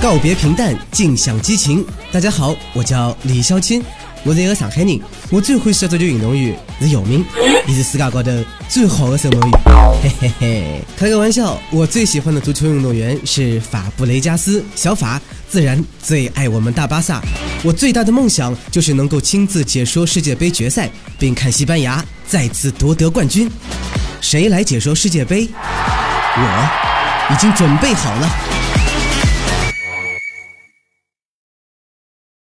告别平淡，尽享激情。大家好，我叫李小钦，我是一个上海人。我最欢喜的足球运动员是姚明，也是世界高头最好的守门员。嘿嘿嘿，开个玩笑，我最喜欢的足球运动员是法布雷加斯，小法，自然最爱我们大巴萨。我最大的梦想就是能够亲自解说世界杯决赛，并看西班牙再次夺得冠军。谁来解说世界杯？我已经准备好了。